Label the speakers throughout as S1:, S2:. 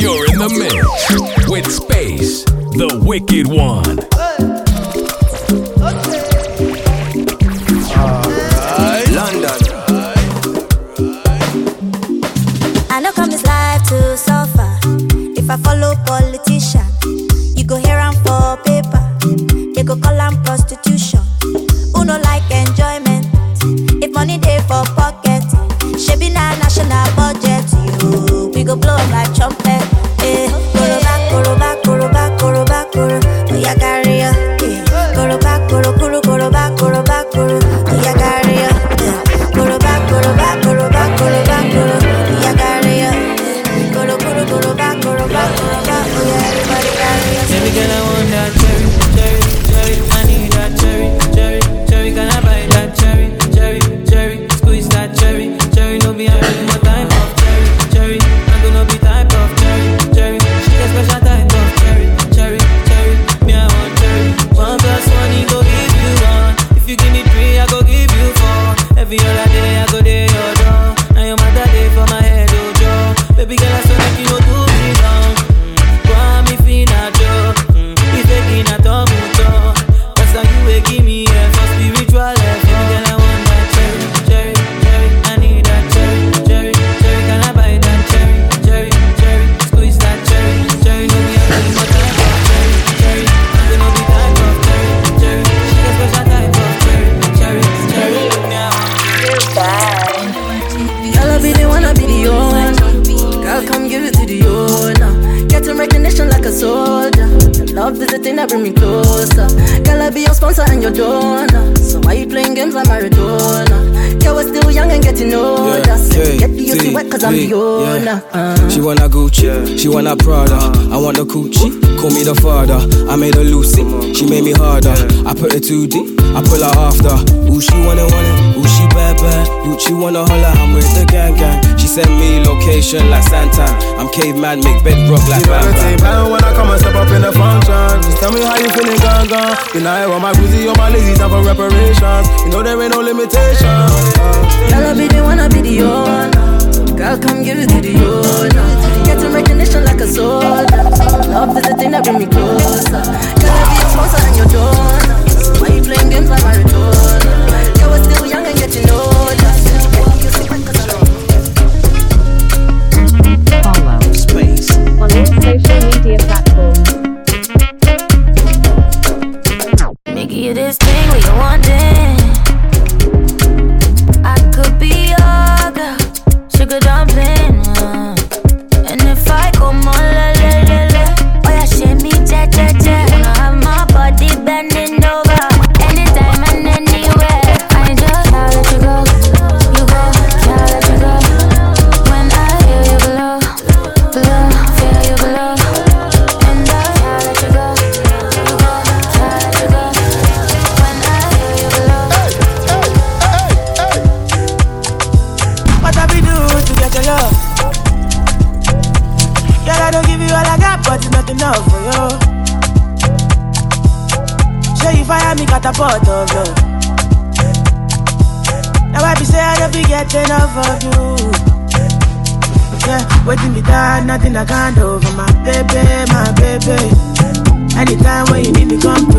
S1: You're in the mix with Space, the Wicked One.
S2: If I follow politician, you go here and for paper. They go call
S3: and
S4: prostitute. I made her loosey, she made me harder. I put her too deep, I pull her after. Ooh, she wanna wanna, ooh, she bad bad. Ooh, she wanna holler, I'm with the gang gang. She sent me location like Santa. I'm caveman, make bedrock like Bam Bam.
S5: Man, when I come and step up in the function, just tell me how you feeling, gang gang. You know I want my Uzi or my lazy time for reparations. You know there ain't no limitations.
S3: Girl, I be the one, I be the one. Girl, come give it to the owner. Get to recognition like a soldier. Love is the thing that bring me closer. Gotta be your sponsor and your donor. Why you playing games like Maradona? Yeah, we're still young and getting older.
S6: Follow
S4: Space
S6: on all social media platforms.
S2: Nigga, this thing we
S7: don't want. nothing I can't do for my baby, my baby. Anytime when you need me, come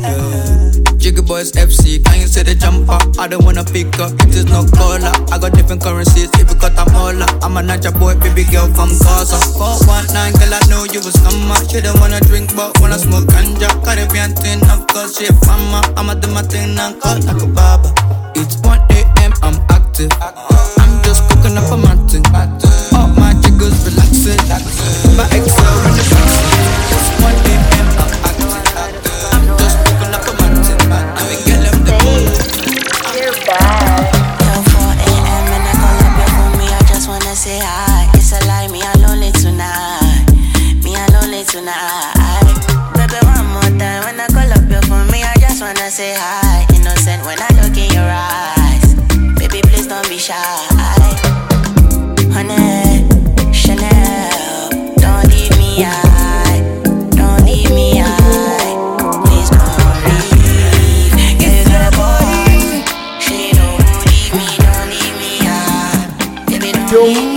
S8: Yeah. Jiggy boys FC, can you see the jumper? I don't wanna pick up, it is no cola. I got different currencies, if you got them all up. I'm a Naija boy, baby girl from Gaza. 419, girl, I know you was come out. She don't wanna drink, but wanna smoke ganja. Caribbean thing, of course, she fama. I'ma do my thing and call like a baba. It's 1 a.m., I'm active. I'm just cooking up a mountain. All my jiggers relaxing. My
S9: ex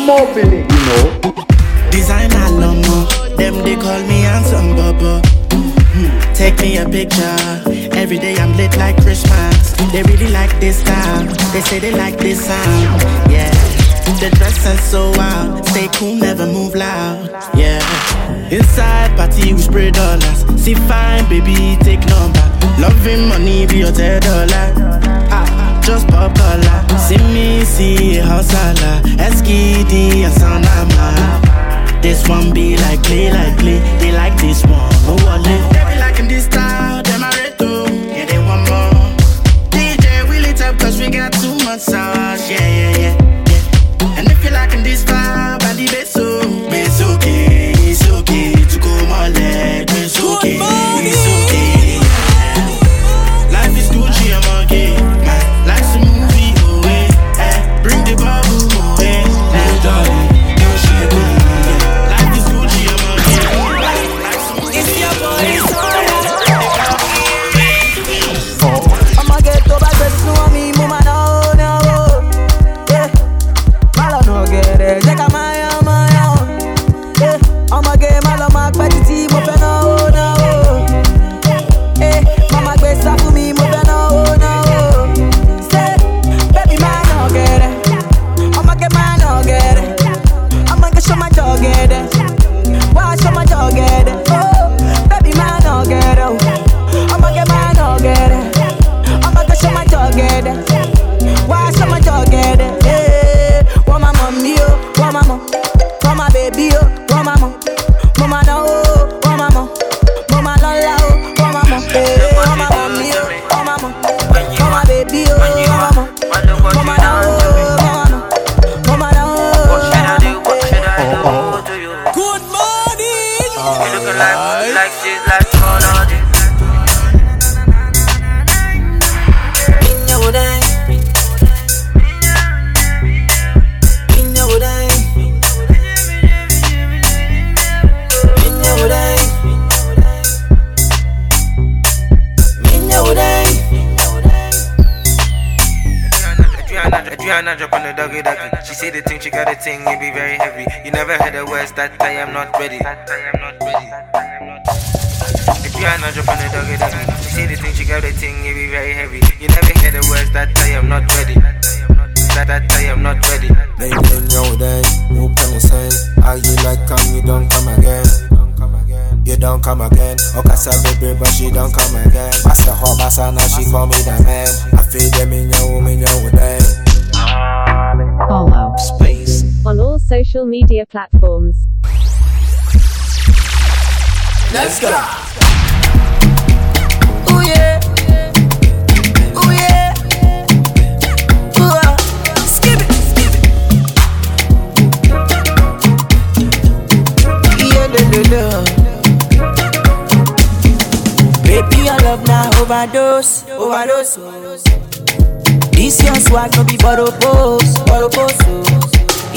S9: mobile, you know.
S7: Designer Lomo, them they call me handsome Bobo. Hmm. Take me a picture. Every day I'm lit like Christmas. They really like this style. They say they like this sound. Yeah. The dress is so wild. Stay cool, never move loud. Yeah. Inside party we spray dollars. See fine, baby, take number. Loving money be your ten dollar just pop collar. See me, see hustler, SKD and Sanama. This one be like play, like play. They like this one, oh wallet. They be liking this style, them are retro. Yeah, they want more. DJ, we lit up cause we got too much sauce. Yeah, yeah, yeah, yeah. And if you liking this
S10: style. Platforms.
S3: Let's go.
S11: Ooh yeah. Ooh yeah. Ooh ah. Skip it. Skip it. Yeah, no, no, no. Baby, your love now overdose, overdose. This your swag no be borrow pose, borrow pose. oh.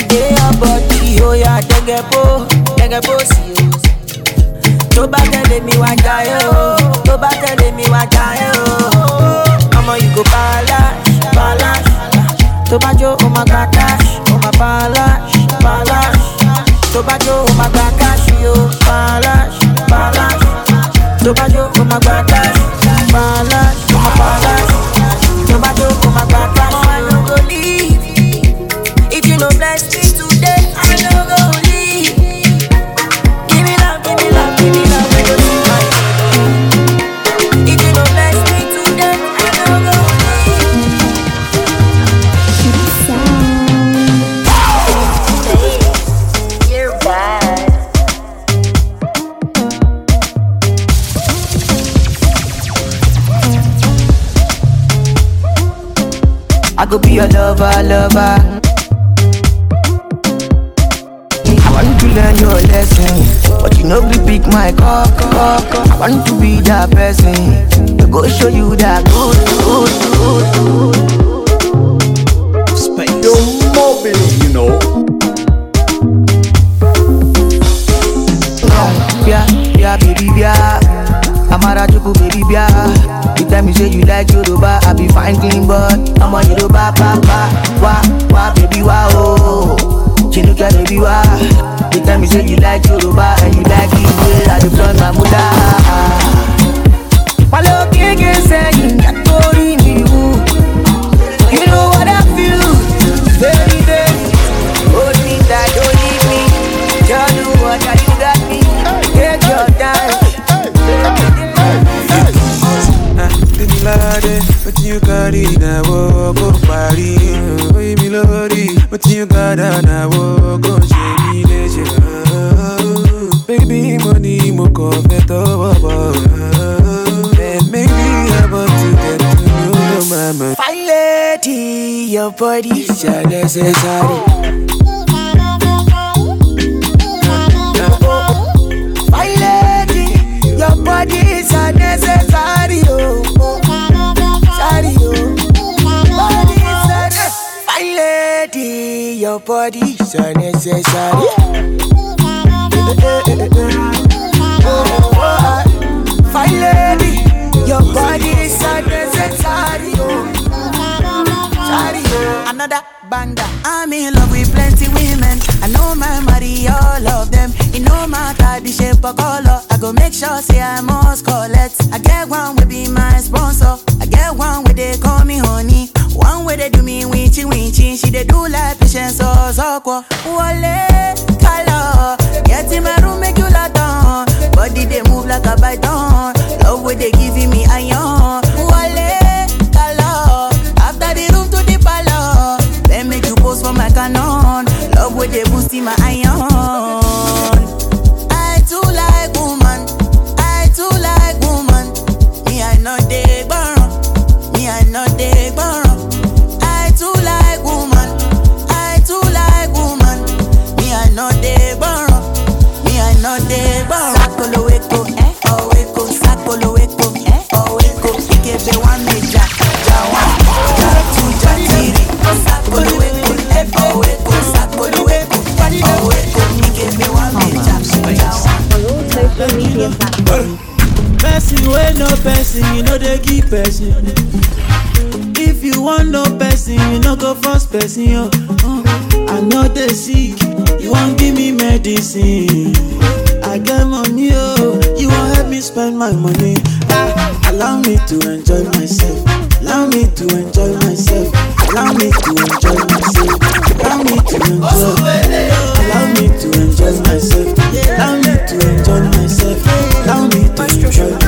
S11: It dey your body, oh yeah, don't get po, don't get po, see oh. tó bá tẹ̀lé mi wá jayé o tó bá tẹ̀lé mi wá jayé o your lover, lover. I want to learn your lesson, but you know we pick my cup, cup. I want to be that person to go show you that good, good, good.
S12: Space. Yo, mobile, you know.
S11: Yeah, yeah, baby, yeah. Amara Chuku, baby, yeah. You tell me say you like Yoruba, I be fine clean, but I'm a Yoruba, pa, pa, wa, wa, baby, wa, oh. Chinuka, baby, wa. You tell me say you like Yoruba, and you like yeah. I dey front my muda. Body. Fine lady, your body is unnecessary. Oh, sorry, oh. Your body is. Another banger. I'm in love with plenty women. I know my money, all of them. It no matter the shape or color. I go make sure say I must collect. I get one will be my sponsor. I get one where they call me honey. One way they do me winchy winchy. She they do like patience or soko. Wale color. Get in my room make you lot on. Body they move like a python. Love where they giving me iron.
S10: Platforms.
S7: Person wey no person, you know they give person. If you want no person, you no go force person. Yo. Uh, I know they sick, you want give me medicine. I get money, oh, you want help me spend my money. Ah, allow me to enjoy myself. Allow me to enjoy myself. Allow me to enjoy myself. Allow me to enjoy.
S5: true.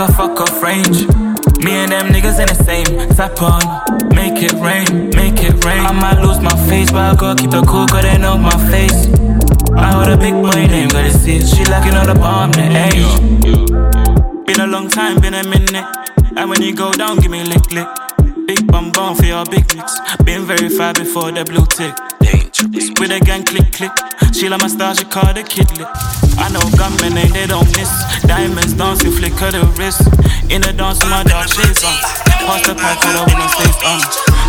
S5: I
S13: fuck off range. Me and them niggas in the same. Tap on, make it rain, make it rain. I might lose my face, but I gotta keep the cool, cause they know my face. I hold a big boy name, gotta see. She lacking all the bomb, the age. Been a long time, been a minute. And when you go down, give me lick lick. Big bum bum for your big mix. Been verified before the blue tick. Dangerous. With a gang click click. She like my style, she call the kid lit. I know gunmen, they, they don't miss. Diamonds dancing, flicker the wrist. In the dance my dark shades on. Pass the pipe to the woman stays on.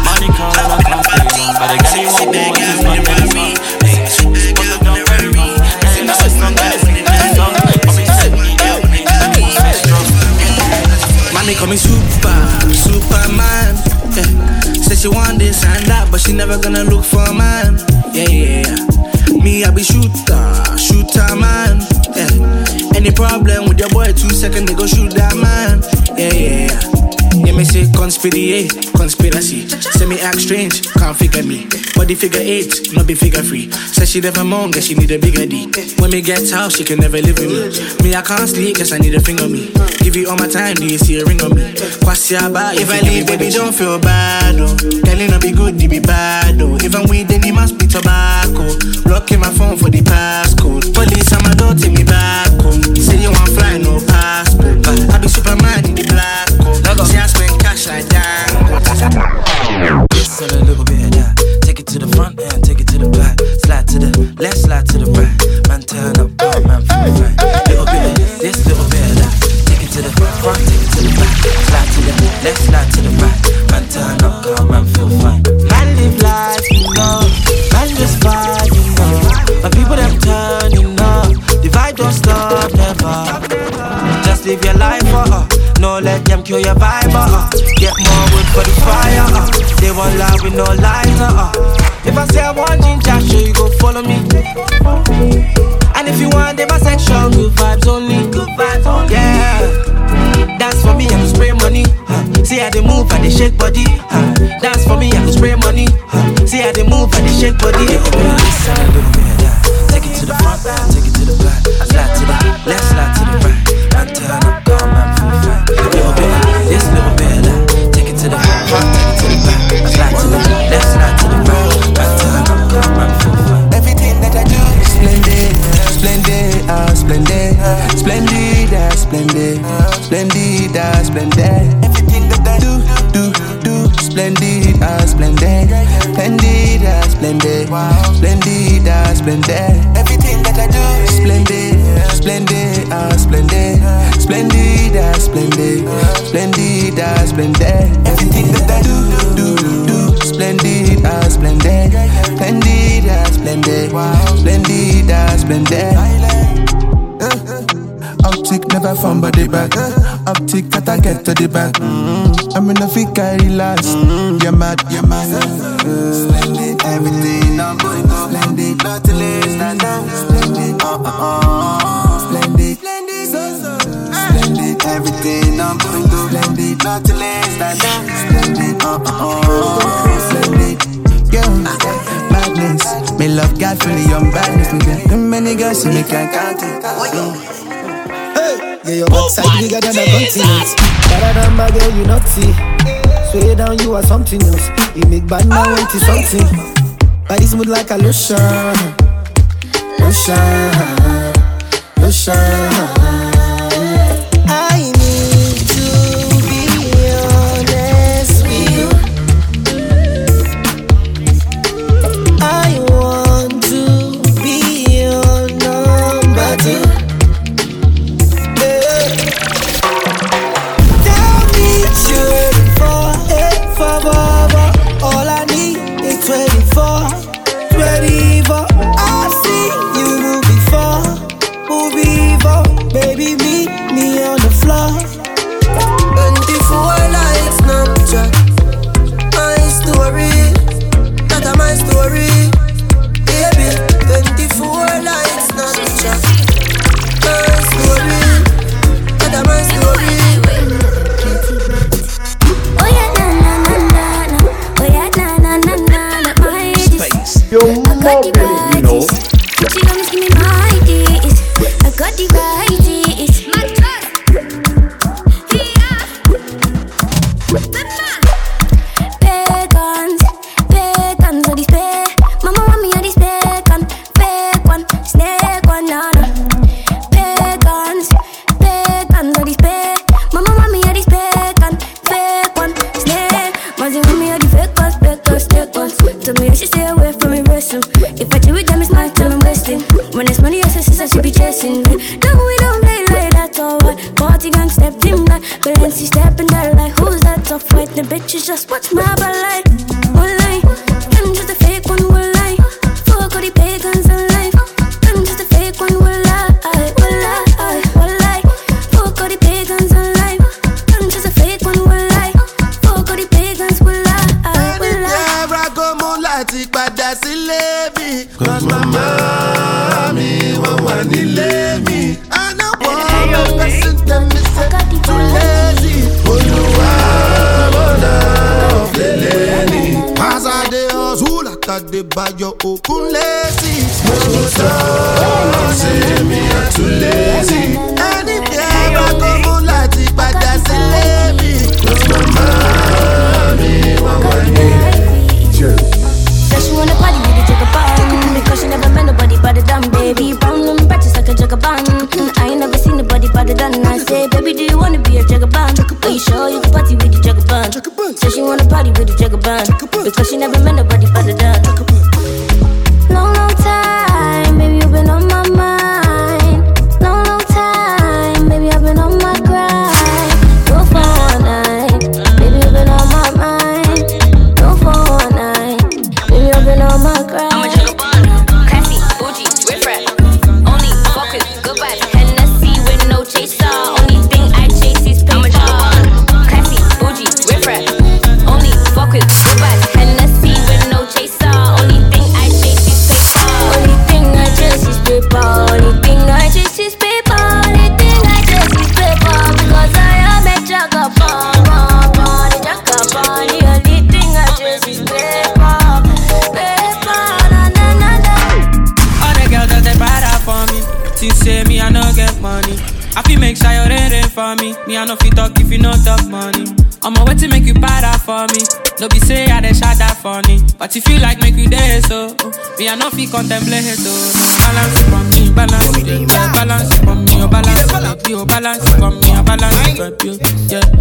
S13: Money call, I can't stay long. But the you want more is not that song. But the don't bury me. Ain't no song that is in this song.
S7: Mommy call me super, Superman. Yeah. Said she want this and that, but she never gonna look for a man. Yeah, yeah, yeah. Me, I be shooter, shooter man. Yeah. Any problem with your boy, two seconds they go shoot that man. Yeah, yeah, yeah. Yeah, me say conspiracy, eh? conspiracy. Say me act strange, can't figure me. Body figure eight, not be figure free. Say she never moan, guess she need a bigger D. When me get out, she can never live with me. Me, I can't sleep, guess I need a finger me. Give you all my time, do you see a ring on me? Kwasi aba, if I leave, baby, don't feel bad, oh. It no be good, you be bad, oh. If I'm weed, then it must be tobacco. Locking my phone for the passcode. Police, I'm a door, take me back home. Say you want fly, no passport. I be Superman in the
S13: and a little bit of that. Take it to the front and take it to the back. Slide to the left, slide to the right. Man, turn up, oh man, feel right. Little bit of this, little bit of that. Take it to the front, take it to the back. Slide to the left, slide to the right. Man, turn up, oh man, feel fine.
S14: Man live life, you know. Man just vibe, you know. But people them turn, you know. The vibe don't stop, never. Just live your life. No let them kill your vibe, uh, uh. Get more wood for the fire, uh. They won't lie with no lies, uh, uh. If I say I want ginger, sure you go follow me. And if you want them a section, good vibes only. Good vibes only. Yeah. Dance for me, I go spray money. Huh. See how they move and they shake body. Huh. Dance for me, I go spray money. Huh. See how they move and they shake body.
S15: Splendid. Everything that I do splendid, splendid, ah, splendid, splendid, ah, splendid, splendid, ah, splendid. Everything that I do, do, do, splendid, ah, splendid, splendid, ah, splendid, splendid, ah, splendid. Uptick never from body back. Uptick cut I get to the back. Mm-hmm. I'm in a fit carry last. Mm-hmm. You're mad, you're mad. Splendid, everything I'm going go. Splendid, nothing less than that. Splendid, uh uh uh. Splendid, splendid, splendid, everything I'm going go. Splendid, nothing less than that. Splendid, uh uh uh. Splendid, yeah. Madness, me love God for the young badness. Me get them many girls, so me can't count it.
S9: Yeah, your backside bigger than a continent. Better than my girl, you naughty. Sway down, you are something else. You make bad man want to something. Body smooth like a lotion, lotion, lotion. contemplé Jesús. Balance for me, balance, yeah, balance for me, balance, for me, balance for me, oh, balance, for me. Oh,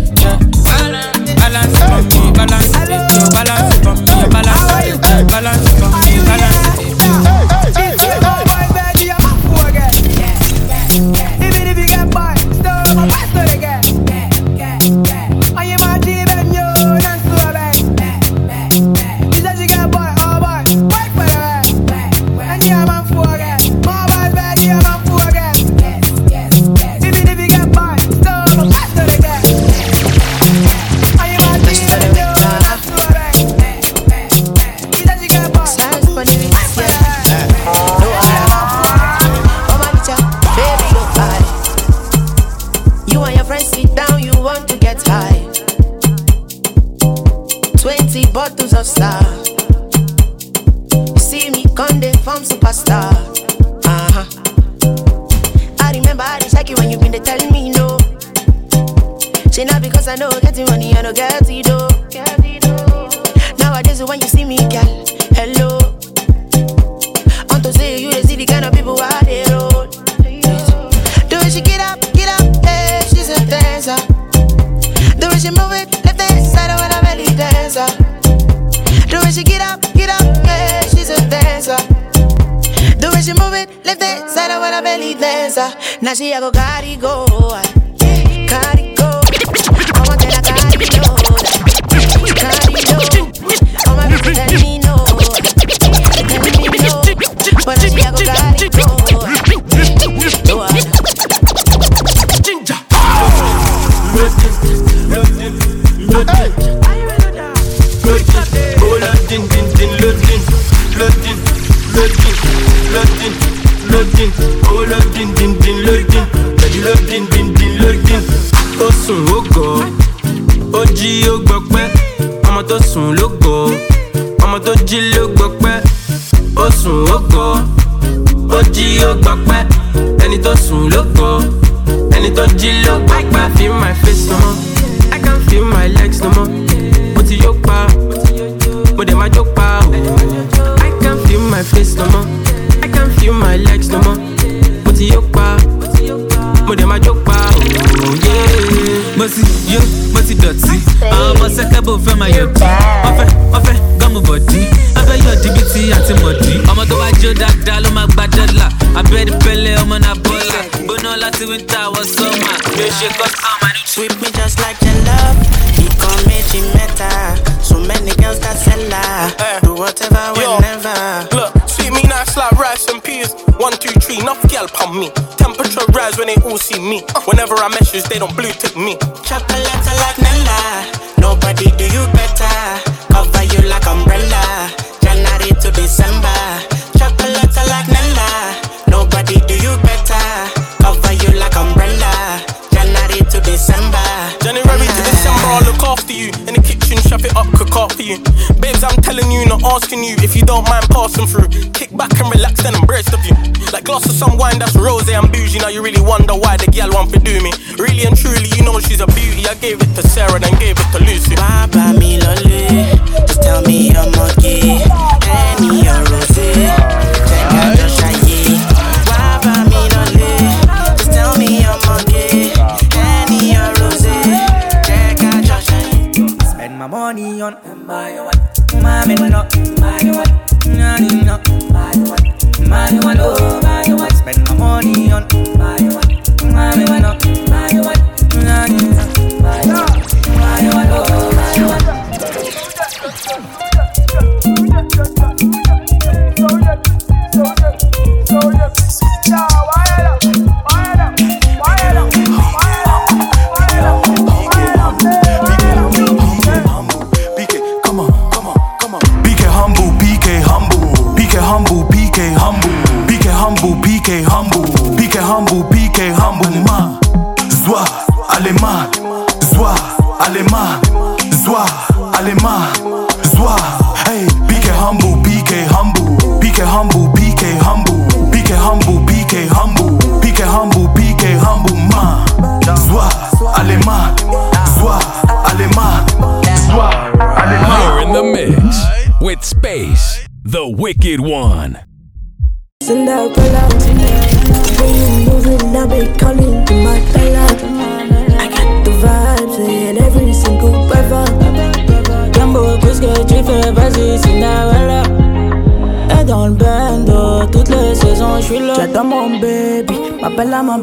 S16: you
S3: really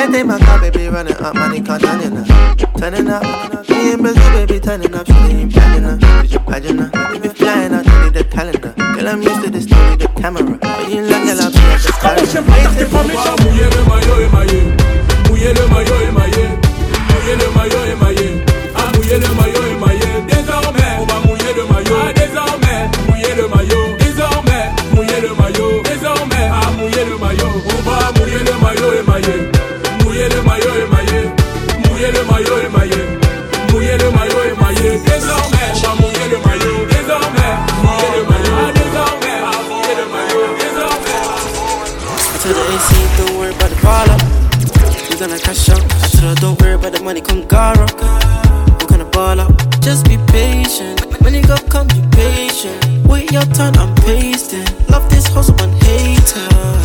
S17: Plenty my
S7: car, baby, running up, money can't turning up. Turning up, me in Brazil, baby, turning up. She ain't planning up, did you imagine her? If you flying out, you need calendar. Girl, I'm used to this, do need a camera. But you look, girl, I'll be at the car. Mujer de mayo, mayo, mujer de mayo, money come garo. We're gonna ball up. Just be patient. When you got come be patient. Wait your turn, I'm pasting. Love this hustle, but hater.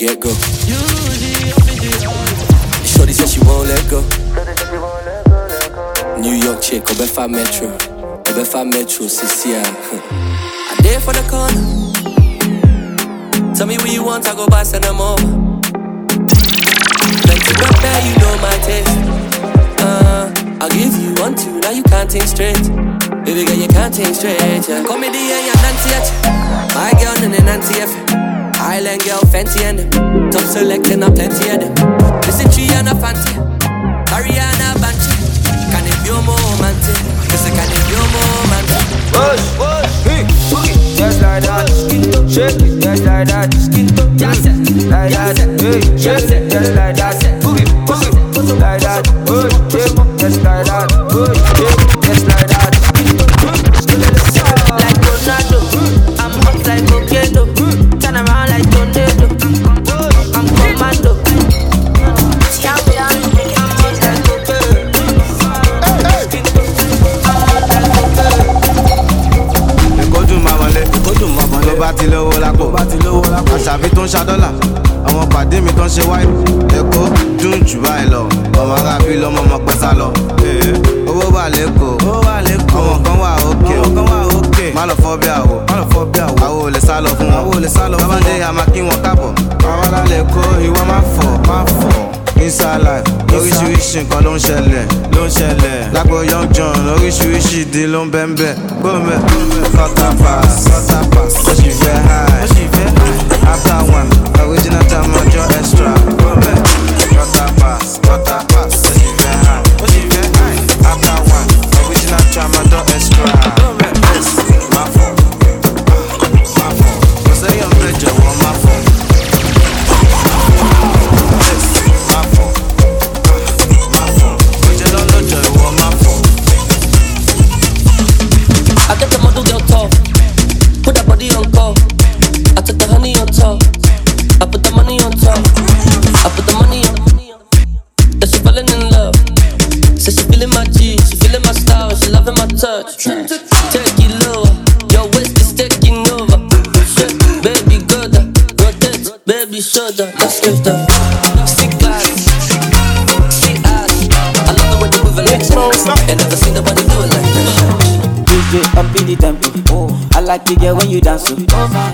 S18: get go. Shorty said she won't let go. New York chick, Obefa Metro. Obefa Metro, CCI. I'm there for the corner. Tell me what you want, I go buy, send them over. Plenty up there, you know my taste. Uh, I'll give you one, two, now you can't think straight. Baby girl, you can't think straight, yeah Comedy and your nancy, yeah My girl, nene nancy, yeah Island girl fancy and them. Top selecting a plenty of them. This is tree and a fancy. Ariana Banchi. Can it be more man? This is can it be more man?
S10: Push, push, hey, just like that. Shake it, just like that. Just like that, hey, just like that.
S19: oríṣiríṣi nǹkan ló ń ṣẹlẹ̀ ló ń ṣẹlẹ̀. Lágbo young john oríṣiríṣi ìdí ló ń bẹ́ńbẹ́ gbọ́mẹ́ fọ́tà pass fọ́tà pass ó sì fẹ́ high. After one original.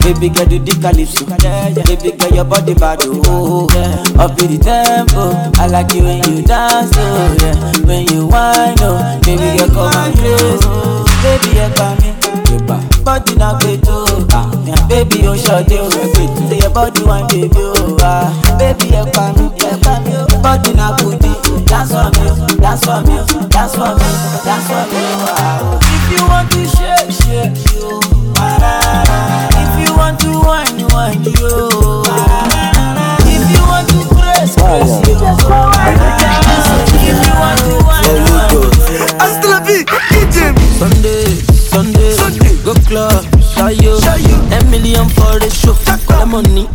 S18: Baby
S10: girl do the calypso Baby girl your body bad oh, oh yeah. Up in the tempo I like it when you dance oh yeah. When you whine oh Baby girl come and craze oh. Baby you come me. Body na gbeto oh. ah, Baby o ṣọde o Say your body wan ah. baby o Baby ẹ pa mi Body na too. Dance for me, dance for me, dance for me, dance for me. Ah.
S13: money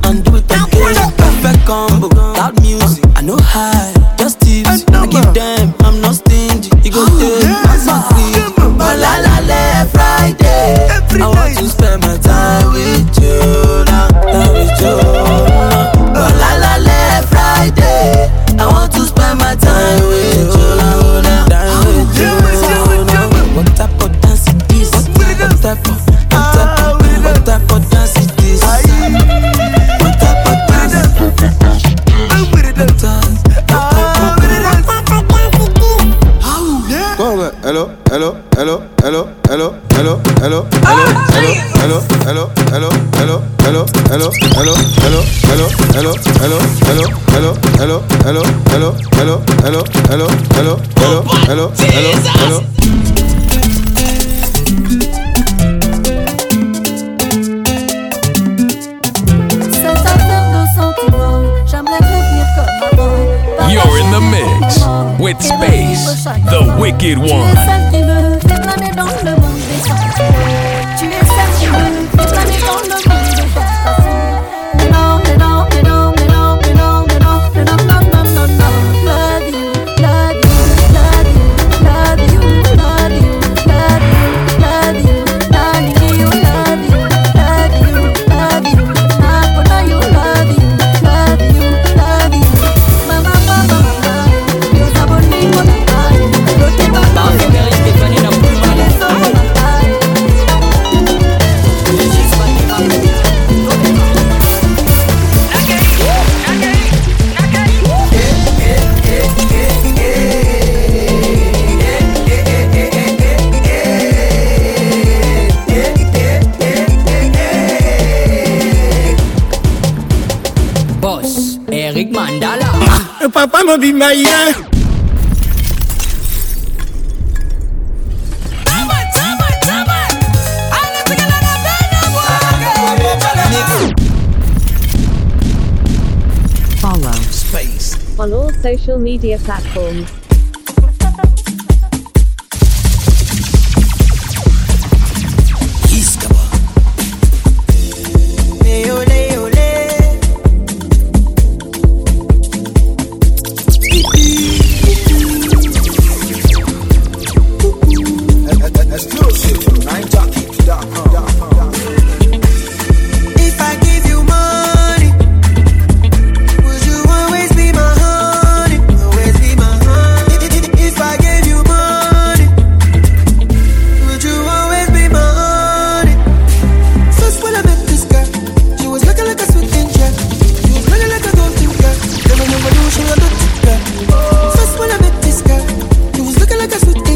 S10: hello, hello, hello, hello, hello, hello, hello, hello, hello, hello, hello, hello, hello, hello, hello, hello, hello, hello, hello, hello.
S2: You're in the mix with Space, the Wicked One.
S20: papa mobimba ye
S6: Follow. Space. On all social media platforms.
S21: te asustes.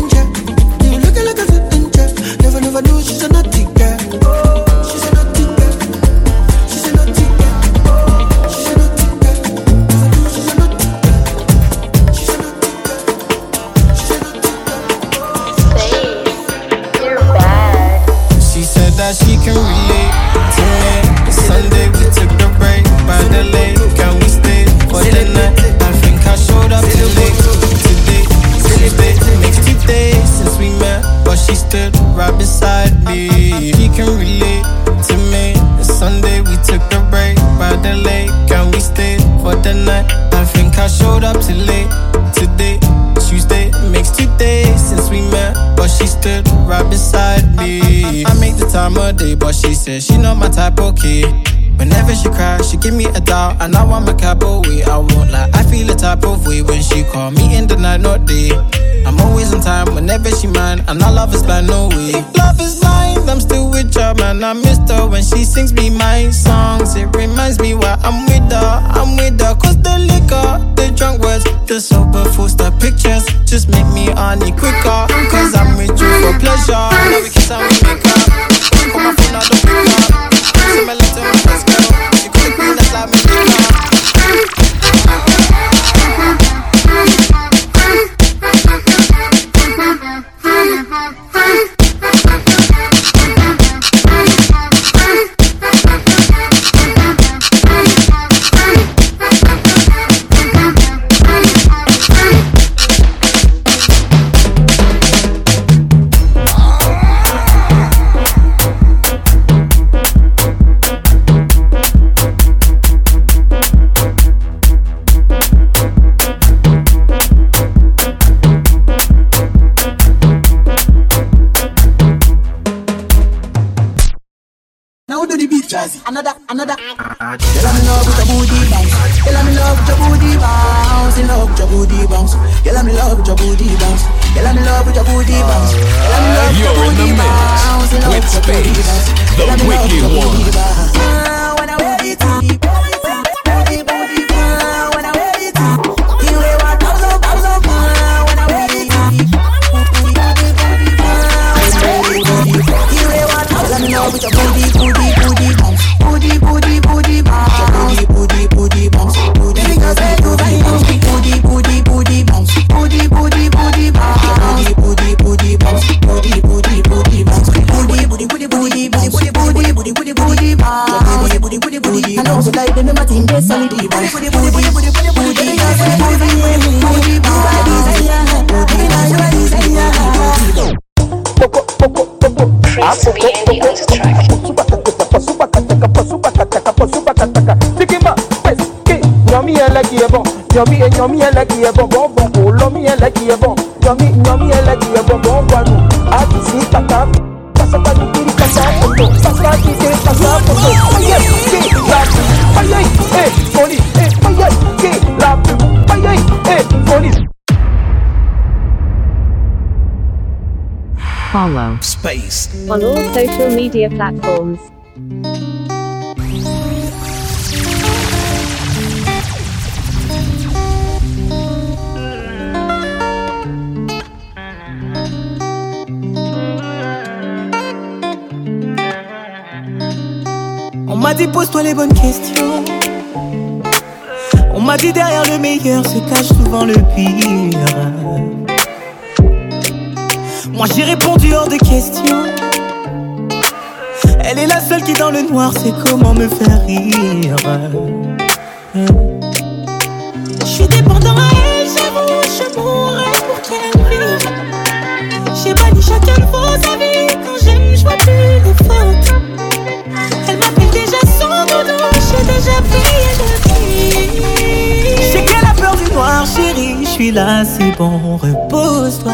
S21: Whenever she cries, she give me a doubt, and now I'm a cowboy. I won't lie, I feel a type of way when she call me in the night, not day. I'm always on time whenever she mind, and I love is blind, no way. If love is blind, I'm still with her, man. I miss her when she sings me my songs. It reminds me why I'm with her, I'm with her. Cause the liquor, the drunk words, the sober fools, the pictures just make me on it quicker. Cause I'm with you for pleasure. Every kiss I make up.
S15: Put
S22: space
S23: on
S6: all social media platforms.
S24: On m'a dit pose-toi les bonnes questions. On m'a dit derrière le meilleur se cache souvent le pire. Moi j'ai répondu hors de question. Elle est la seule qui dans le noir sait comment me faire rire. Je suis dépendant à elle, j'avoue, je mourrais pour qu'elle vive. J'ai banni chacun de vos avis, quand j'aime, je vois plus les fautes. Elle m'appelle déjà son doudou, j'ai déjà pris et je J'ai qu'elle a peur du noir, chérie, je suis là, c'est bon, repose-toi.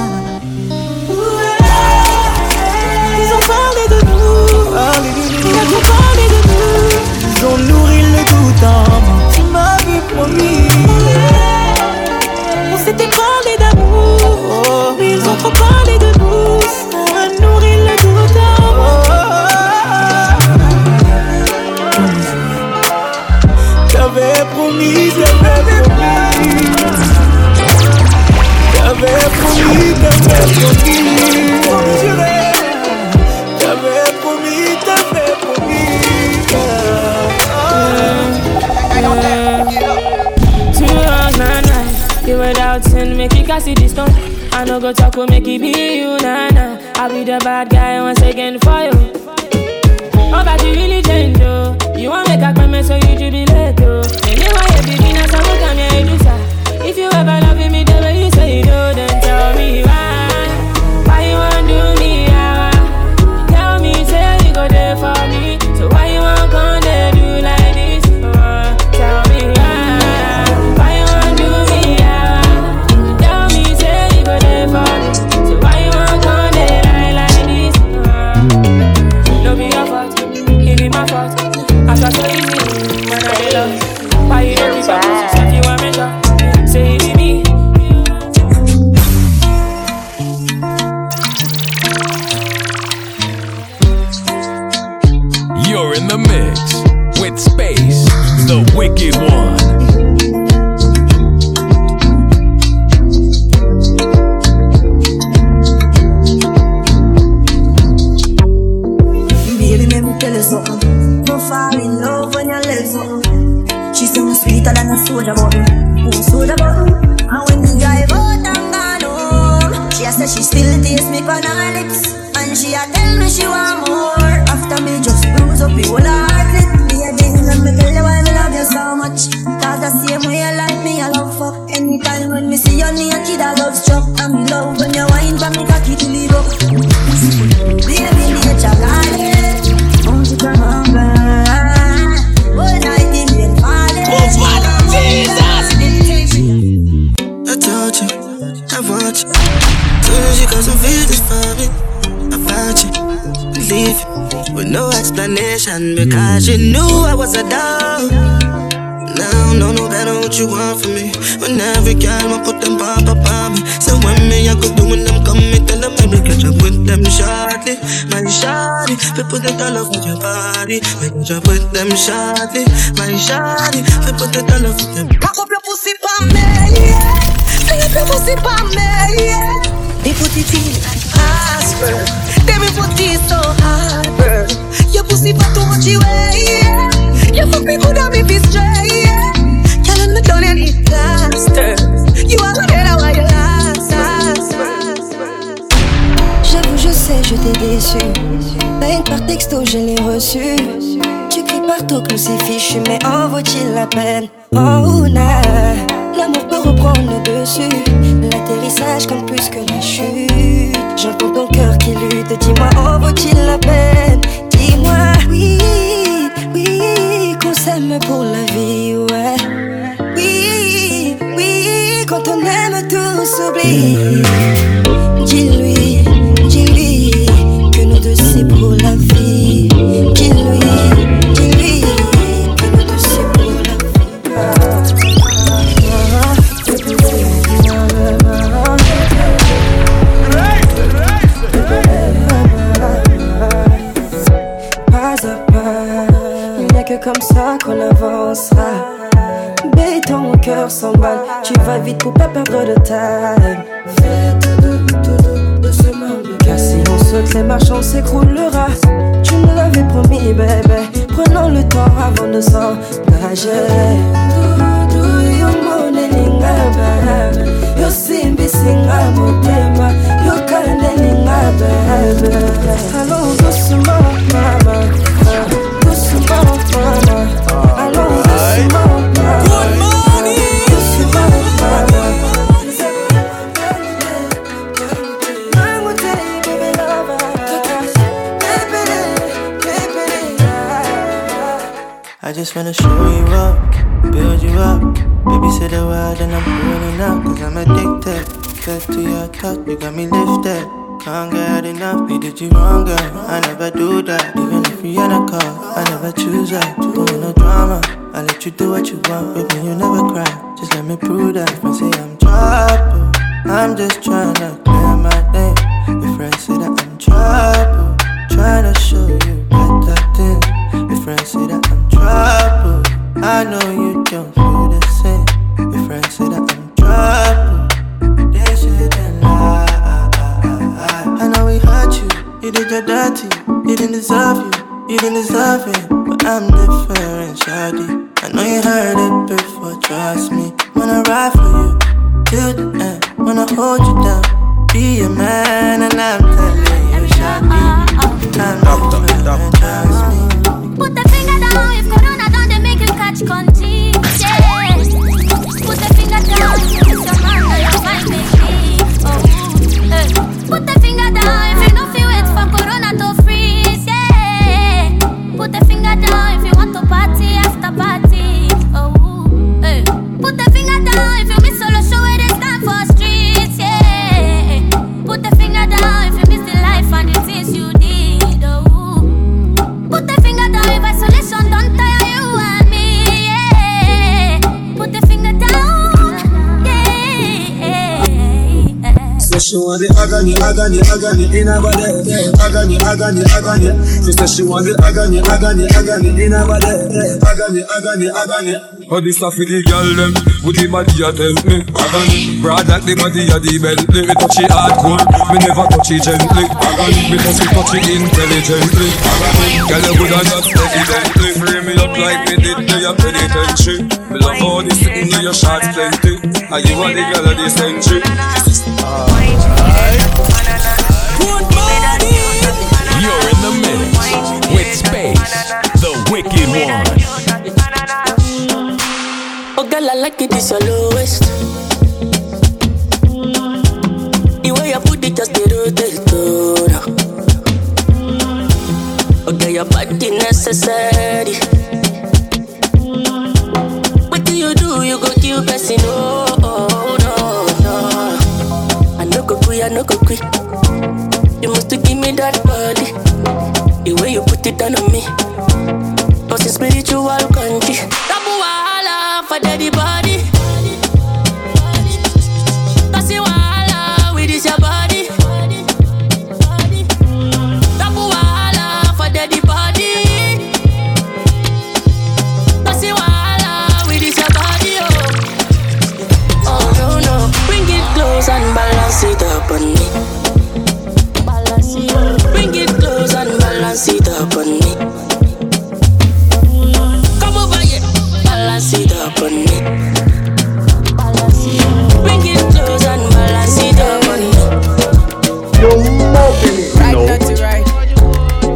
S17: Now no no better what you want from me. When every girl want put them pop up on me. So when me I go do when them come me tell them me catch up with them shortly. My shorty, people that all over your body. Me catch up with them shortly. My shorty, people that all over them.
S25: Cock up your pussy pa me, yeah. Sing up your pussy pa me, yeah. Me put it in like password. Then me put it so hard, girl. Your pussy fat too much yeah. You.
S26: J'avoue, je sais, je t'ai déçu. Peine par texto, je l'ai reçu. Tu cries partout comme c'est fichu, mais en vaut-il la peine? Oh, na. L'amour peut reprendre le dessus. L'atterrissage compte plus que la chute. J'entends ton cœur qui lutte. Dis-moi, en vaut-il la peine? Dis-moi, oui, s'aime pour la vie, ouais. Oui, oui, quand on aime, tout s'oublie. Dis-lui, vite pour pas perdre de time. Car si on saute, les marchands s'écroulera. Tu nous l'avais promis, bébé. Prenons le temps avant de s'engager.
S7: Just wanna show you up, build you up. Baby, say the word and I'm pulling up. Cause I'm addicted. Fed to your touch, you got me lifted. Can't get enough, me did you wrong, girl. I never do that. Even if you ain't a call, I never choose that. Doing no drama. I let you do what you want, baby, you never cry. Just let me prove that. Friends say I'm trouble. I'm just trying to clear my name. Your friends say that I'm trouble. Trying to show you better things. Your friends say that. I know you don't feel the same. Your friends say that I'm trouble. They shouldn't lie. I know we hurt you. You did your dirty. You didn't deserve you. You didn't deserve it. But I'm different, shawty. I know you heard it before. Trust me. Wanna ride for you till the end. Wanna hold you down. Be a man, and I'm telling you, shawty. I'm different, trust me.
S2: Put the finger down if Corona don't they contagion. Put the finger down
S27: she want the agony, agony, agony in her body. Agony, agony, agony. She say she want the agony, agony, agony in her body. Agony, agony, agony.
S28: Oh, this a for the girl them? With the body a tell me? Agony, broad like the body a the Bentley Me touch it hardcore, me never touch it gently. Agony, me just touch it intelligently. Agony, girl you good and not evidently. Free me up like me did to your penitentiary. Me love all this thing in your shots plenty. And you are the girl of the century
S1: You're in the mix with Space, the wicked one.
S21: Oh girl, I like it, it's your lowest. The way just oh. Girl, your body necessary. What do you do? You go kill person, oh I no go quit. You must give me that body. The
S29: way you put it down on me. Cause it's spiritual country. Tabu wahala for daddy body. Up on me. Balance it. Bring it close and balance it up on me. Come over here, balance it up on me. Balance it. Bring it close and balance it up on me.
S3: Right, not to right.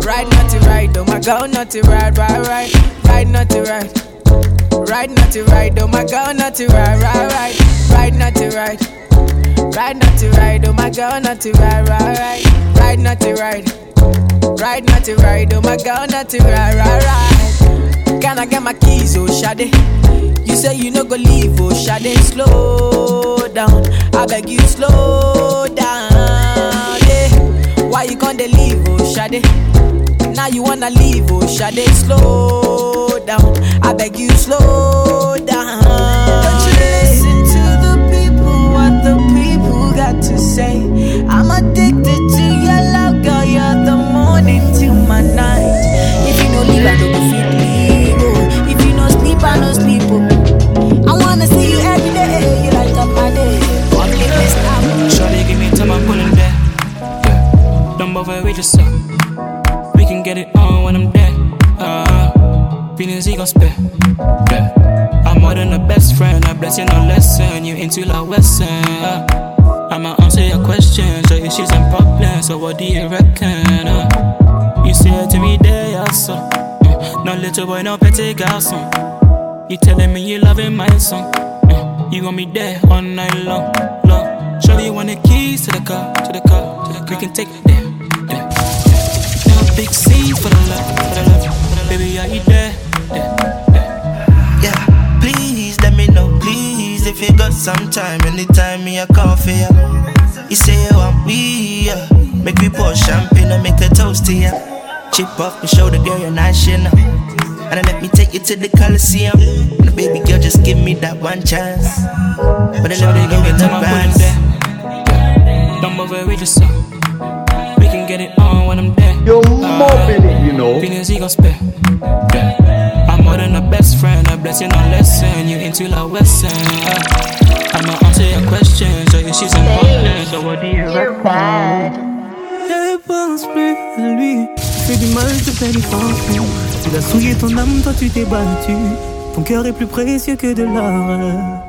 S3: Right, not to right. Oh my god, not to right, right, right. Right, not to right. Right, not to right. Oh my god, not to right, right, right. Right, not to right. Right, not to right. Oh my god, not to right, right, right. Right, not to right. Right, not to right. Oh my god, not to right, right, right. Can I get my keys, oh Shade? You say you no go leave, oh Shade. Slow down, I beg you, slow down. Yeah. Why you gonna leave, oh Shade? Now you wanna leave, oh Shade. Slow down, I beg you, slow down. Don't you listen got to say. I'm addicted to your love, girl. You're the morning to my night. If you no leave, I don't go fit leave. Oh. If you no sleep, I no sleep. Oh. I wanna see you every day. You light up my day. Public list out.
S13: Shawty, give me time, I'm pulling back. Yeah. Don't bother with yourself. We can get it on when I'm there. Uh, feelings he gon' spit. Yeah. I'm more than a best friend. I bless you, no lesson. You into like Western. Uh, I'ma answer your questions, your issues and problems. So what do you reckon? Uh, you say to me, there, yeah, so. Uh, no little boy, no petty garçon. You telling me you loving my song. Uh, you want me there all night long, long. Surely you want the keys to the car, to the car, to the car. We can take it there, there. No big C for the love, for the love. Baby, are you there?
S7: Yeah, please let me know, please, if you got some time. Anytime me a call for ya. You say you want me, yeah. Make me pour champagne and make a toast to ya. Chip off my shoulder, girl, you're nice, you know. And then let me take you to the Coliseum. And baby girl, just give me that one chance. But I know they gon' get
S13: time I'm there. Don't bother with yourself. We can get it on when I'm there. You're
S12: mobbing it, you know?
S13: Feelings he gon' spit. Yeah. I'm more than a best friend, a blessing, no lesson. You into like Western. Uh, I'ma answer your questions, your issues and problems. So what do you reckon?
S3: Ne pense plus à lui. Tu fais du mal, je te fais du plus. Il a souillé ton âme, toi tu t'es battu. Ton cœur est plus précieux que de l'or.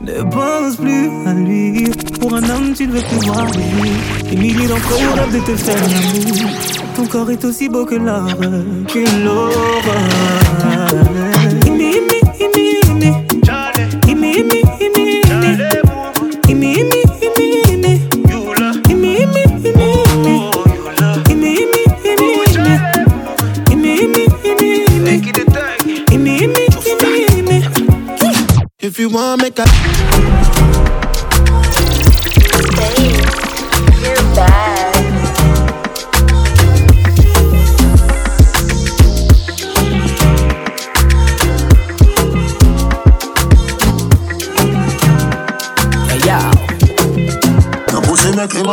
S3: Ne pense plus à lui. Pour un homme, tu ne veux plus voir lui. Des milliers d'entre eux rêvent de te faire l'amour. Ton corps est aussi beau que l'or, que imi.
S7: If you wanna make a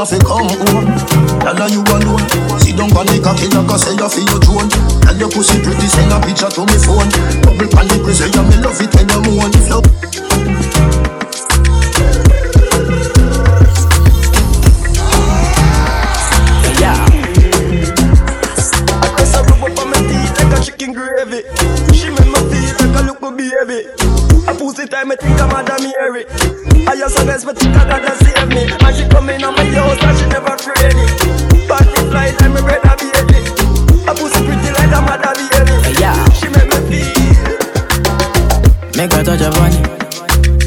S17: have to come home. Tell her you alone. Sit down on the cocky like I say you feel your drone. Tell your pussy pretty, send a picture to me phone. Bubble pan the prison, yeah, me love it when you moan.
S5: I like a chicken gravy. She make me feel like a little baby. I pussy time, I think I'm. Just honest, but think gotta save me. And she come in on my house and she never afraid it. Body fly like me red a baby. I pussy pretty like a Madam Mary.
S3: Yeah.
S5: She make me feel.
S3: Make her touch upon it.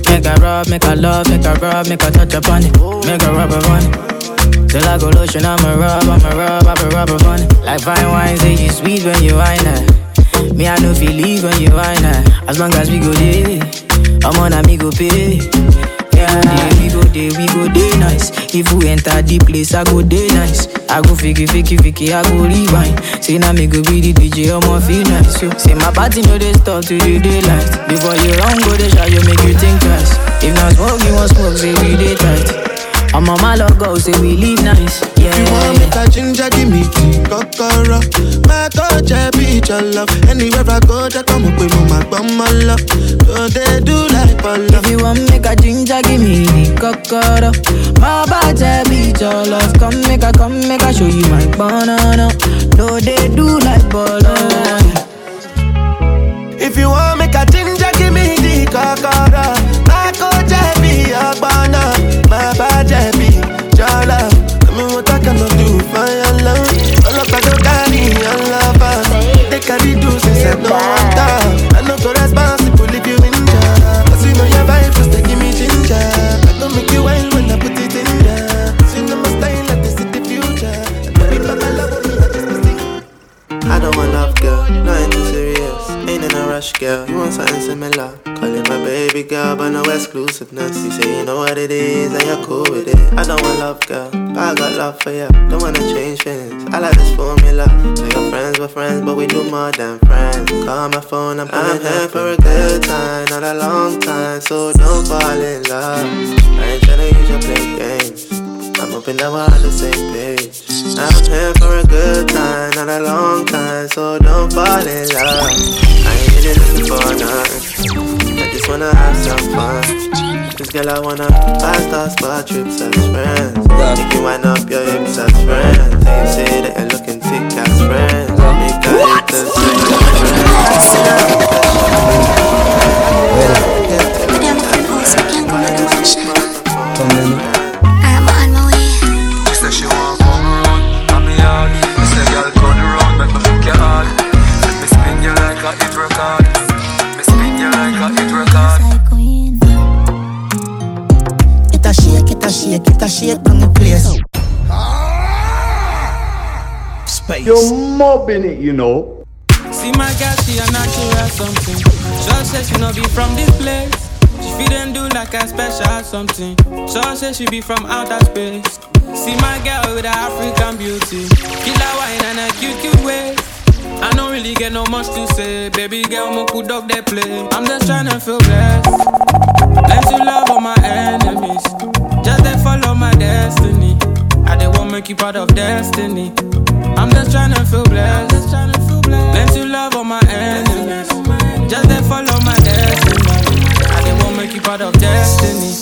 S3: Make her rub, make her love, make her rub, make her touch upon it. Make her rub upon it. Till I go lotion, I'ma rub, I'ma rub, I'ma rub upon it. Like fine wine, say you sweet when you wine her. Eh. Me, I know feel leave when you wine her. Eh. As long as we go there, I'm on a me go pay. Yeah, we go there, we go there nice. If we enter the place, I go there nice. I go fiki fiki fiki, I go rewind. Say now me go be the DJ, I'ma feel nice. So say my party no they stop till the daylight. Before you run, go the shot, you make you think twice. If not smoke, you want smoke, say we dey tight. I'm on my logo, say we live nice. Yeah.
S5: You want me a ginger, give me tea, kokoro. My touch, I be your love. Anywhere I go, just come up with my bum, my love. So they do like Polo.
S3: If you want me to ginger, give me the cocoa. My body be your love. Come make a, come make a show you my banana. No, they do like bolo.
S5: If you want me to ginger, give me the kokoro. Do since I. I know responsible if you injure. Cause you know your vibe me ginger. I don't make you wild when I put it in there. See, know my style like this is the future. I
S17: don't want love, girl, nothing too serious. Ain't in a rush, girl. You want something similar? It my baby girl, but no exclusiveness. You say you know what it is and you're cool with it. I don't want love, girl, but I got love for you. Don't wanna change things. I like this formula. So your friends were friends, but we do more than friends. Call my phone, I'm, I'm here for a good time, not a long time. So don't fall in love. I ain't tryna use your play games. I'm hoping that we're on the same page. I'm here for a good time, not a long time, so don't fall in love. I ain't really looking for nothing. I just wanna have some fun. This girl, I wanna five star spot trips as friends. Make you wind up your hips as friends. You say that you're looking thick as friends. Make her hit the
S30: I'm
S12: You're mobbing it, you know.
S31: See my girl, she a natural something. Sure say she no be from this place. She feed do like a special something. Sure say she be from outer space. See my girl with her African beauty. Killer wine and a cute, cute way. I don't really get no much to say. Baby girl, mo could dog they play. I'm just tryna feel blessed. Learn to love all my enemies. Just they follow my destiny. I they won't make you part of destiny. I'm just tryna feel blessed. To love all my enemies. Just they follow my destiny. I they won't make you part of destiny.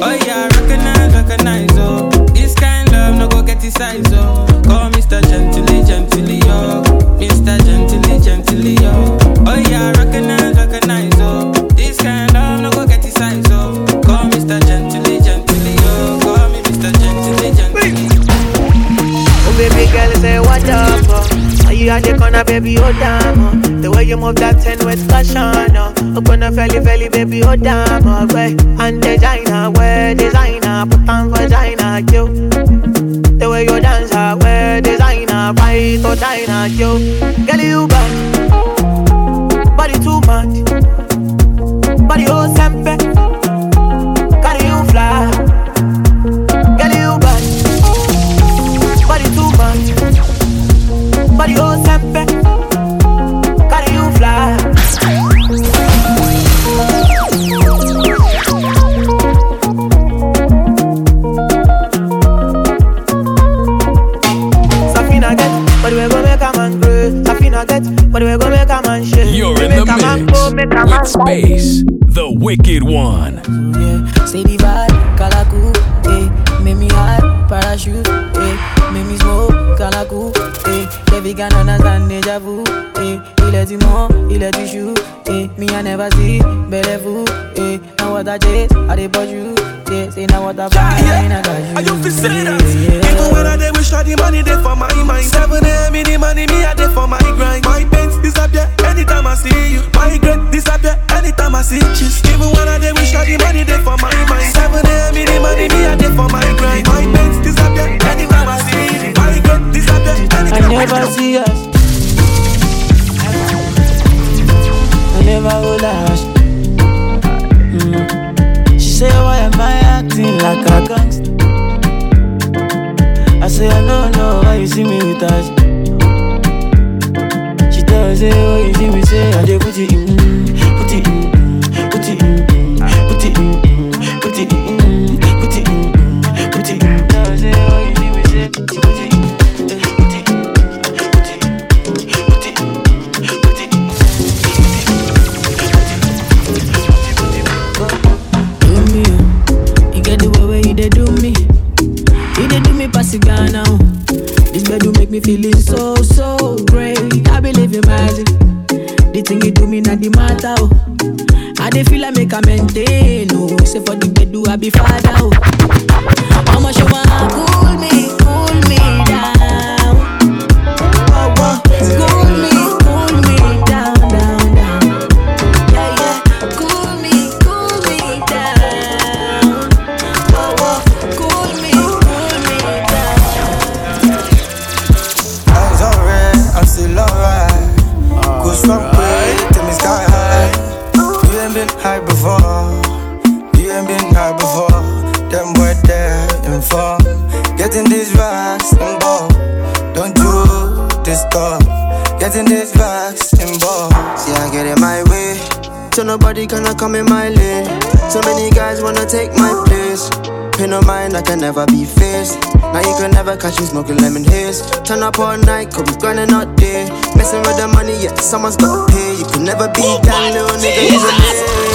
S31: Oh yeah, recognize, recognize, oh. This kind love no go get his size, oh. Call Mr. Gently, gently, oh. Mr. Gently, gently, oh. Oh yeah, recognize, recognize, oh.
S7: Up? Oh. Are you at the corner, baby? Oh damn! Oh. The way you move that ten with caution, oh. Open a felly, felly, baby. Oh damn! Oh, way and designer, where designer, put on vagina, you. The way you dance, ah, where designer, right or China, you. Girl, you bad, body too much, body oh sempe, carry you fly. Girl, you bad, body too much, sempe, carry you fly. Safina get, but we go make a man grow. Safina get, but we go make a man shake.
S1: You're
S7: We
S1: in the
S7: man
S1: mix
S7: go, a man
S1: with Space, the wicked one.
S3: Say the vibe, Kalaku, eh. Make me high, parachute, Make me smoke, Kalaku, eh. Baby can understand deja vu, eh. Il est du monde, il est du chou, eh. Me I never see, belle vous, eh. Now what I chase, I bought you, eh. Say now what I find, I got you.
S5: I you fi say that.
S3: yeah, yeah.
S5: Even when I dey wish all the money dey for my mind. Seven a.m. in the money, me I dey for my grind. My pains disappear anytime I see you. My regret disappear anytime I see cheese. Even when I dey wish all the money dey for my mind. Seven a.m. in the money, me I dey for my grind. My pains disappear anytime I see
S7: I never see us. I never will last. Mm. She say why am I acting like a gangster. I say I don't know why you see me with her. She tell me say oh you see me say I dey put it in, put it in, put it in, put it in, put it in,
S3: Ghana. oh. This bed do make me feeling so so great. I believe in magic. The thing you do me not the matter. Oh. I dey feel like make a maintain. Oh, say for the bed do I be father. Oh. I'ma show my cool me, cool me down.
S5: Never be faced. Now you can never catch me smoking lemon haze. Turn up all night, could be grinding all day. Messing with the money, yeah, someone's gotta pay. You can never be that little nigga, he's a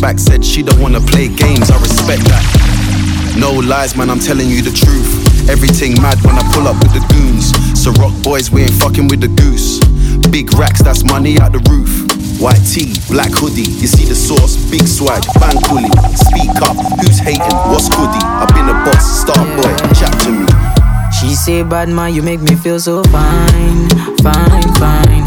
S32: back, said she don't wanna play games, I respect that. No lies, man, I'm telling you the truth. Everything mad when I pull up with the goons. So rock boys, we ain't fucking with the goose. Big racks, that's money out the roof. White tee, black hoodie, you see the sauce, big swag, bang bully. Speak up, who's hating? What's goody? I've been a boss, star boy, chat to me.
S3: She say, bad man, you make me feel so fine, fine, fine.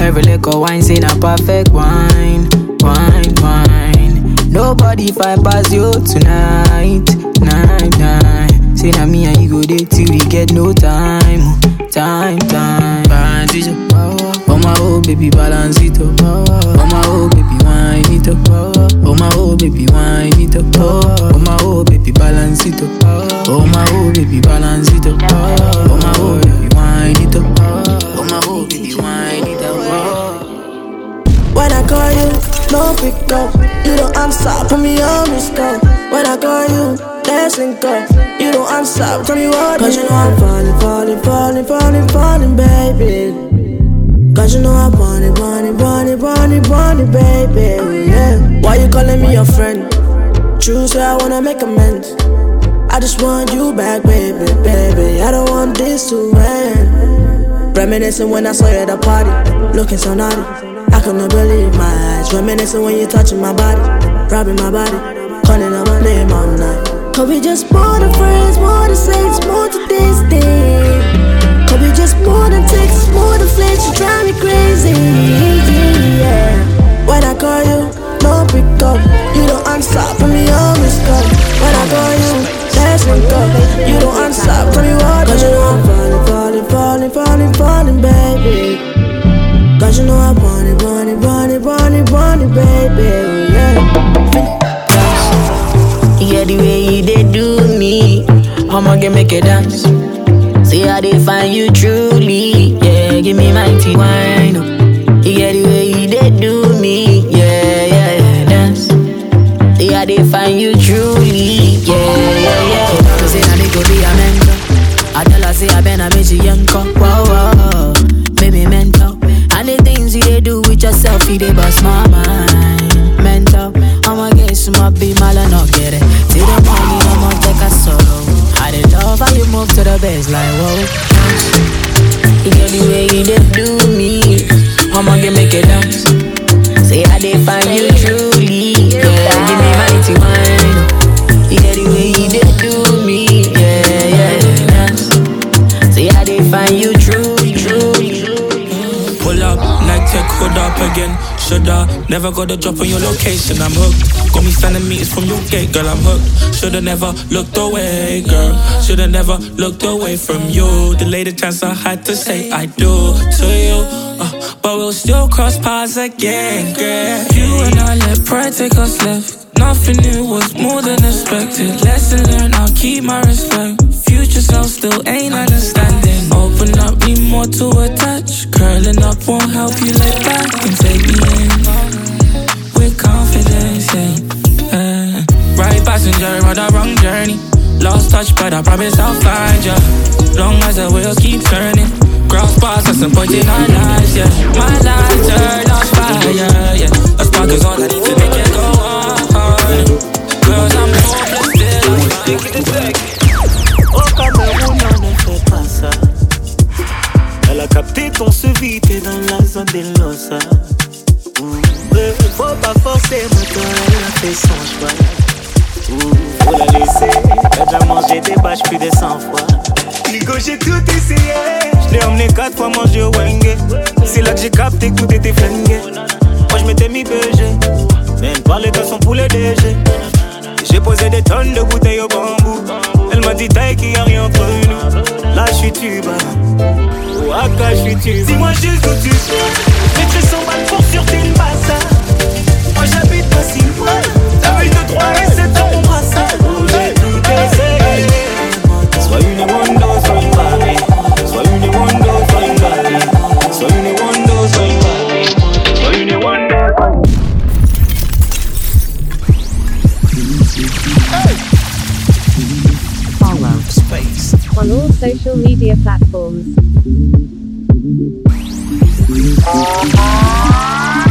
S3: Every liquor wine say a perfect wine, wine, wine. Nobody fight past you tonight, night, night. Say na me and you go date till we get no time, time, time. Balance it up, oh my oh baby, balance it up. Oh my oh baby, wine it up. Oh my oh baby, wine it up. Oh my oh baby, balance it up. Oh my oh baby, balance it up. Oh my oh baby, wine it up. Oh my oh baby, wine it up.
S33: When I call you,
S15: no pick up. You don't answer, put me on this call. When I call you, link up. You don't answer, tell me what. Cause you know I'm falling, falling, falling, falling, falling, baby. Cause you know I'm it, want it, want it, want it, want it, baby. Yeah. Why you calling me your friend? True, say I wanna make amends. I just want you back, baby, baby. I don't want this to end. Reminiscing when I saw you at the party, looking so naughty. I couldn't believe my eyes. Reminiscing when you touching my body, rubbing my body, calling out my name all night. Cause we just more than friends, more than saints, more than this thing. Cause we just more than texts, more than flesh, you drive me crazy. Yeah. When I call you, no pick up. You don't answer, put me this call. When I call you, let's link. You don't answer, tell me what. Cause you know I'm falling, falling, falling, falling, falling, baby. Cause you know I want it, want it, want it, want it, want it, baby. Yeah.
S3: Yeah, the way you did do me, I'ma get make it dance. See how they find you truly, yeah. Give me mighty wine, oh. Yeah, the way you did do me, yeah, yeah, yeah, dance. See how they find you truly, yeah, yeah, yeah.
S34: Say na me go be a mentor. I tell her say I been a she young you they bust my mind. Mental, I'ma get some up be mal and not get it. See the money, I'ma take a solo. I did love how you move to the bass like whoa.
S3: Yeah, the way you did do me, I'ma get make it dance. Say how they find you
S35: never got a drop on your location. I'm hooked. Got me standing meters from your gate, girl. I'm hooked. Shoulda never looked away, girl. Shoulda never looked away from you. The chance I had to say I do to you. Uh, but we'll still cross paths again, girl. You and I let pride take us left. Nothing new was more than expected. Lesson learned, I'll keep my respect. Future self still ain't understanding. Open up, need more to attach. Curling up won't help you lay back and take me in. Yeah. Uh, right passenger on the wrong journey. Lost touch, but I promise I'll find ya. Long as the wheels keep turning. Cross some point in our lives, yeah. My turned on fire, yeah. A spark is all I need to make it go on. Girls, I'm hopeless, still I'm
S13: ne fait capté qu'on se vit, t'es dans la zone des Losa. Faut pas forcer, maintenant elle a fait son choix. Ouh, Faut la laisser, elle déjà mangé des bâches plus de 100 fois. Ligo, j'ai tout essayé. Je l'ai emmené 4 fois manger au Wenge. C'est là que j'ai capté que tout était. Moi je m'étais mis BG, même parler de son poulet DG. J'ai posé des tonnes de bouteilles au bambou. Elle m'a dit taille qu'il y a rien entre nous. Là je suis tuba. Ouaka, je suis tuba. Dis-moi juste où tu es. Mettrai 100 balles pour sur tes massa. Moi j'habite pas si loin. La ville de 3 et 7 ans, mon brassard. Où j'ai tout essayé. Sois une Wando, sois une Barbie. Sois une Wando, sois une Barbie. Sois une Wando, sois une Barbie. Sois une Wando.
S6: Follow Space on all social media platforms. Oh, oh, oh.